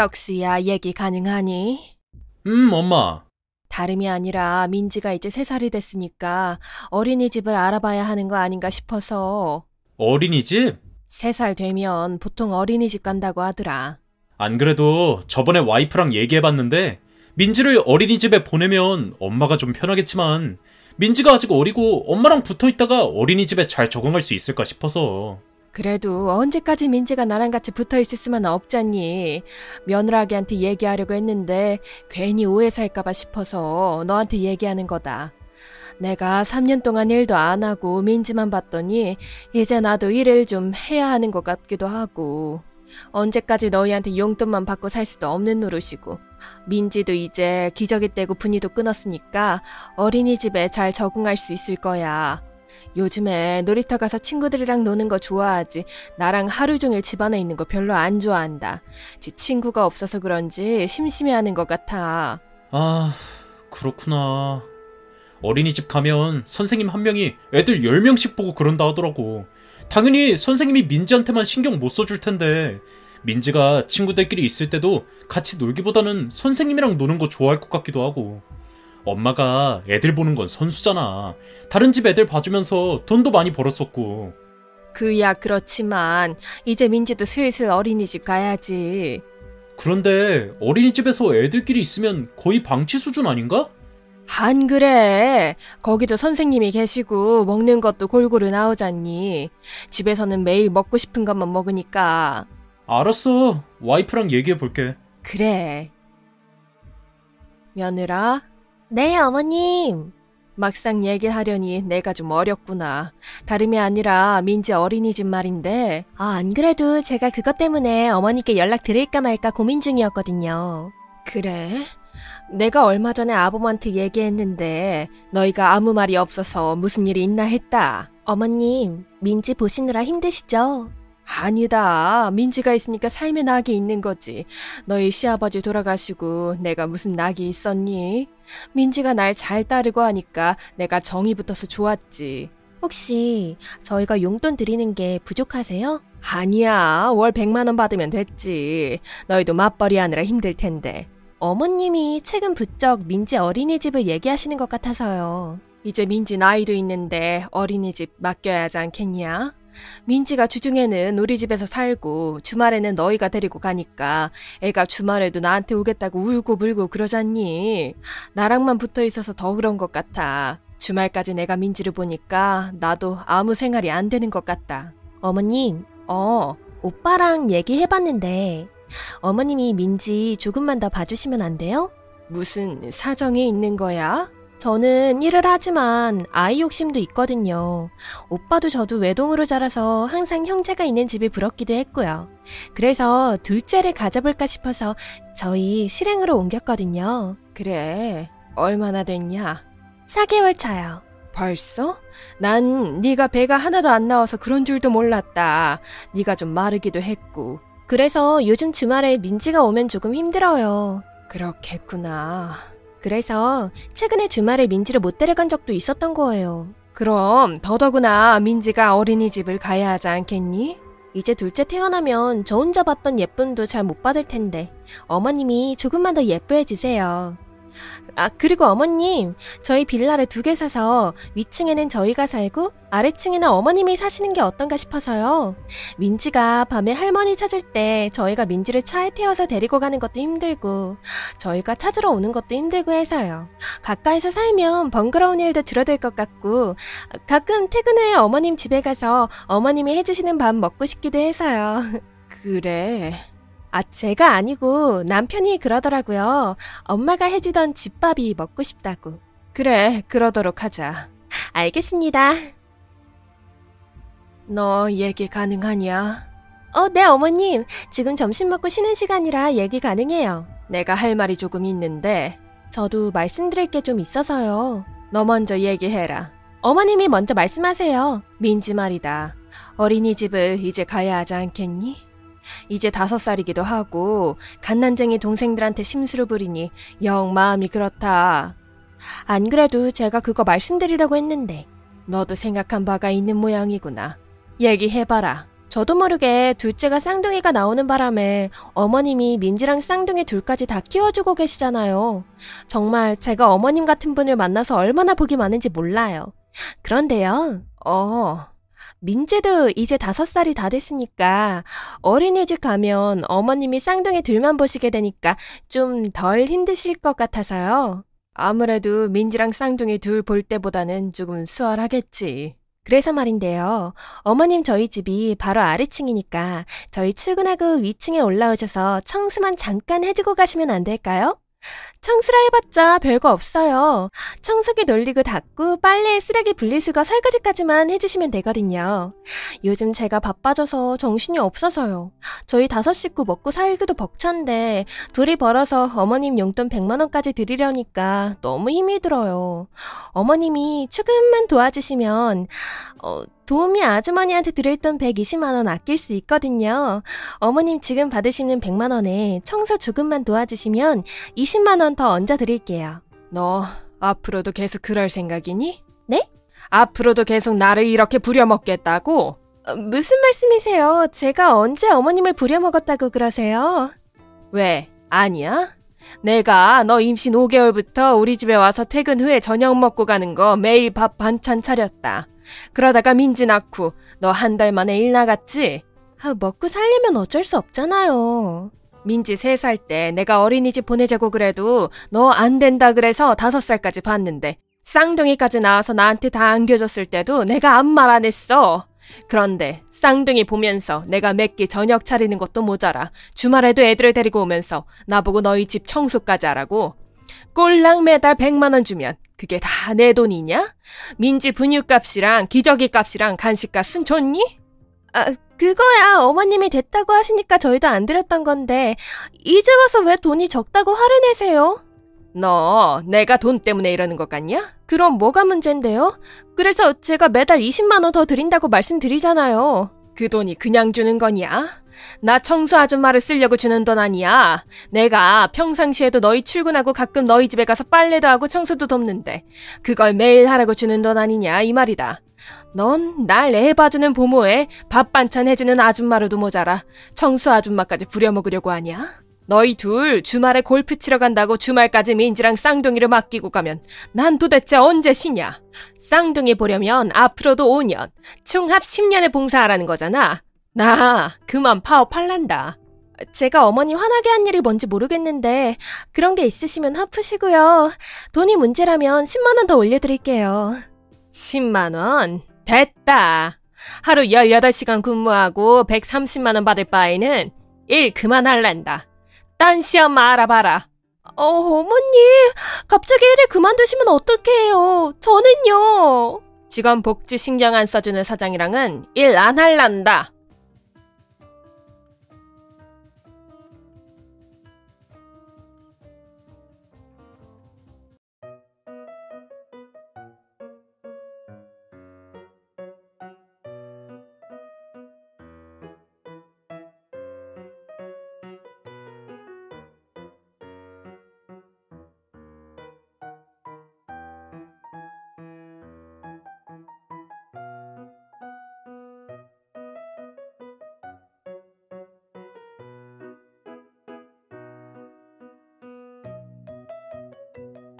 혁수야, 얘기 가능하니? 음, 엄마. 다름이 아니라 민지가 이제 세살이 됐으니까 어린이집을 알아봐야 하는 거 아닌가 싶어서 어린이집? 세 살 되면 보통 어린이집 간다고 하더라. 안 그래도 저번에 와이프랑 얘기해봤는데 민지를 어린이집에 보내면 엄마가 좀 편하겠지만 민지가 아직 어리고 엄마랑 붙어 있다가 어린이집에 잘 적응할 수 있을까 싶어서. 그래도 언제까지 민지가 나랑 같이 붙어 있을 수만 없잖니. 며느라기한테 얘기하려고 했는데 괜히 오해 살까봐 싶어서 너한테 얘기하는 거다. 내가 3년 동안 일도 안 하고 민지만 봤더니 이제 나도 일을 좀 해야 하는 것 같기도 하고 언제까지 너희한테 용돈만 받고 살 수도 없는 노릇이고 민지도 이제 기저귀 떼고 분위도 끊었으니까 어린이집에 잘 적응할 수 있을 거야. 요즘에 놀이터 가서 친구들이랑 노는 거 좋아하지 나랑 하루 종일 집안에 있는 거 별로 안 좋아한다. 지 친구가 없어서 그런지 심심해하는 것 같아. 아, 그렇구나. 어린이집 가면 선생님 한 명이 애들 10명씩 보고 그런다 하더라고. 당연히 선생님이 민지한테만 신경 못 써줄 텐데, 민지가 친구들끼리 있을 때도 같이 놀기보다는 선생님이랑 노는 거 좋아할 것 같기도 하고. 엄마가 애들 보는 건 선수잖아. 다른 집 애들 봐주면서 돈도 많이 벌었었고. 그야 그렇지만 이제 민지도 슬슬 어린이집 가야지. 그런데 어린이집에서 애들끼리 있으면 거의 방치 수준 아닌가? 안 그래. 거기도 선생님이 계시고 먹는 것도 골고루 나오잖니. 집에서는 매일 먹고 싶은 것만 먹으니까. 알았어. 와이프랑 얘기해 볼게. 그래. 며느라? 네, 어머님. 막상 얘기하려니 내가 좀 어렵구나. 다름이 아니라 민지 어린이집 말인데. 아, 안 그래도 제가 그것 때문에 어머니께 연락 드릴까 말까 고민 중이었거든요. 그래? 내가 얼마 전에 아범한테 얘기했는데 너희가 아무 말이 없어서 무슨 일이 있나 했다. 어머님, 민지 보시느라 힘드시죠? 아니다. 민지가 있으니까 삶에 낙이 있는 거지. 너희 시아버지 돌아가시고 내가 무슨 낙이 있었니? 민지가 날 잘 따르고 하니까 내가 정이 붙어서 좋았지. 혹시 저희가 용돈 드리는 게 부족하세요? 아니야. 월 100만 원 받으면 됐지. 너희도 맞벌이 하느라 힘들 텐데. 어머님이 최근 부쩍 민지 어린이집을 얘기하시는 것 같아서요. 이제 민지 나이도 있는데 어린이집 맡겨야 하지 않겠냐? 민지가 주중에는 우리 집에서 살고 주말에는 너희가 데리고 가니까 애가 주말에도 나한테 오겠다고 울고 불고 그러잖니. 나랑만 붙어 있어서 더 그런 것 같아. 주말까지 내가 민지를 보니까 나도 아무 생활이 안 되는 것 같다. 어머님, 어, 오빠랑 얘기해봤는데 어머님이 민지 조금만 더 봐주시면 안 돼요? 무슨 사정이 있는 거야? 저는 일을 하지만 아이 욕심도 있거든요. 오빠도 저도 외동으로 자라서 항상 형제가 있는 집이 부럽기도 했고요. 그래서 둘째를 가져볼까 싶어서 저희 실행으로 옮겼거든요. 그래. 얼마나 됐냐? 4개월 차요. 벌써? 난 네가 배가 하나도 안 나와서 그런 줄도 몰랐다. 네가 좀 마르기도 했고. 그래서 요즘 주말에 민지가 오면 조금 힘들어요. 그렇겠구나. 그래서 최근에 주말에 민지를 못 데려간 적도 있었던 거예요. 그럼 더더구나 민지가 어린이집을 가야 하지 않겠니? 이제 둘째 태어나면 저 혼자 받던 예쁨도 잘 못 받을 텐데 어머님이 조금만 더 예뻐해 주세요. 아, 그리고 어머님, 저희 빌라를 두 개 사서 위층에는 저희가 살고 아래층에는 어머님이 사시는 게 어떤가 싶어서요. 민지가 밤에 할머니 찾을 때 저희가 민지를 차에 태워서 데리고 가는 것도 힘들고 저희가 찾으러 오는 것도 힘들고 해서요. 가까이서 살면 번거로운 일도 줄어들 것 같고 가끔 퇴근 후에 어머님 집에 가서 어머님이 해주시는 밥 먹고 싶기도 해서요. 그래. 아, 제가 아니고 남편이 그러더라고요. 엄마가 해주던 집밥이 먹고 싶다고. 그래, 그러도록 하자. 알겠습니다. 너 얘기 가능하냐? 어, 네, 어머님. 지금 점심 먹고 쉬는 시간이라 얘기 가능해요. 내가 할 말이 조금 있는데, 저도 말씀드릴 게 좀 있어서요. 너 먼저 얘기해라. 어머님이 먼저 말씀하세요. 민지 말이다. 어린이집을 이제 가야 하지 않겠니? 이제 다섯 살이기도 하고 갓난쟁이 동생들한테 심술을 부리니 영 마음이 그렇다. 안 그래도 제가 그거 말씀드리려고 했는데 너도 생각한 바가 있는 모양이구나. 얘기해봐라. 저도 모르게 둘째가 쌍둥이가 나오는 바람에 어머님이 민지랑 쌍둥이 둘까지 다 키워주고 계시잖아요. 정말 제가 어머님 같은 분을 만나서 얼마나 복이 많은지 몰라요. 그런데요, 어, 민재도 이제 다섯 살이 다 됐으니까 어린이집 가면 어머님이 쌍둥이 둘만 보시게 되니까 좀 덜 힘드실 것 같아서요. 아무래도 민지랑 쌍둥이 둘 볼 때보다는 조금 수월하겠지. 그래서 말인데요. 어머님 저희 집이 바로 아래층이니까 저희 출근하고 위층에 올라오셔서 청소만 잠깐 해주고 가시면 안 될까요? 청소라 해봤자 별거 없어요. 청소기 돌리고 닦고 빨래 쓰레기 분리수거 설거지까지만 해주시면 되거든요. 요즘 제가 바빠져서 정신이 없어서요. 저희 다섯 식구 먹고 살기도 벅찬데 둘이 벌어서 어머님 용돈 100만 원까지 드리려니까 너무 힘이 들어요. 어머님이 조금만 도와주시면 어, 도우미 아주머니한테 드릴 돈 120만 원 아낄 수 있거든요. 어머님 지금 받으시는 100만 원에 청소 조금만 도와주시면 20만 원 더 얹어 드릴게요. 너 앞으로도 계속 그럴 생각이니? 네? 앞으로도 계속 나를 이렇게 부려먹겠다고? 어, 무슨 말씀이세요? 제가 언제 어머님을 부려먹었다고 그러세요? 왜? 아니야? 내가 너 임신 5개월부터 우리 집에 와서 퇴근 후에 저녁 먹고 가는 거 매일 밥 반찬 차렸다. 그러다가 민지 낳고 너 한 달 만에 일 나갔지? 아, 먹고 살려면 어쩔 수 없잖아요. 민지 3살 때 내가 어린이집 보내자고 그래도 너 안 된다 그래서 5살까지 봤는데 쌍둥이까지 나와서 나한테 다 안겨줬을 때도 내가 아무 말 안 했어. 그런데 쌍둥이 보면서 내가 몇 끼 저녁 차리는 것도 모자라 주말에도 애들을 데리고 오면서 나보고 너희 집 청소까지 하라고 꼴랑 매달 100만 원 주면 그게 다 내 돈이냐? 민지 분유값이랑 기저귀 값이랑 간식값은 줬니? 아, 그거야 어머님이 됐다고 하시니까 저희도 안 드렸던 건데 이제 와서 왜 돈이 적다고 화를 내세요? 너 내가 돈 때문에 이러는 것 같냐? 그럼 뭐가 문제인데요? 그래서 제가 매달 20만 원 더 드린다고 말씀드리잖아요. 그 돈이 그냥 주는 거냐? 나 청소 아줌마를 쓰려고 주는 돈 아니야. 내가 평상시에도 너희 출근하고 가끔 너희 집에 가서 빨래도 하고 청소도 돕는데 그걸 매일 하라고 주는 돈 아니냐 이 말이다. 넌 날 애 봐주는 부모에 밥 반찬 해주는 아줌마로도 모자라 청소 아줌마까지 부려먹으려고 하냐? 너희 둘 주말에 골프 치러 간다고 주말까지 민지랑 쌍둥이를 맡기고 가면 난 도대체 언제 쉬냐? 쌍둥이 보려면 앞으로도 5년, 총합 10년의 봉사하라는 거잖아. 나 그만 파업할란다. 제가 어머니 화나게 한 일이 뭔지 모르겠는데 그런 게 있으시면 화푸시고요. 돈이 문제라면 10만 원 더 올려드릴게요. 10만 원? 됐다. 하루 18시간 근무하고 130만 원 받을 바에는 일 그만할란다. 딴 시험 알아봐라. 어, 어머니, 갑자기 일을 그만두시면 어떡해요. 저는요. 직원 복지 신경 안 써주는 사장이랑은 일 안 할란다.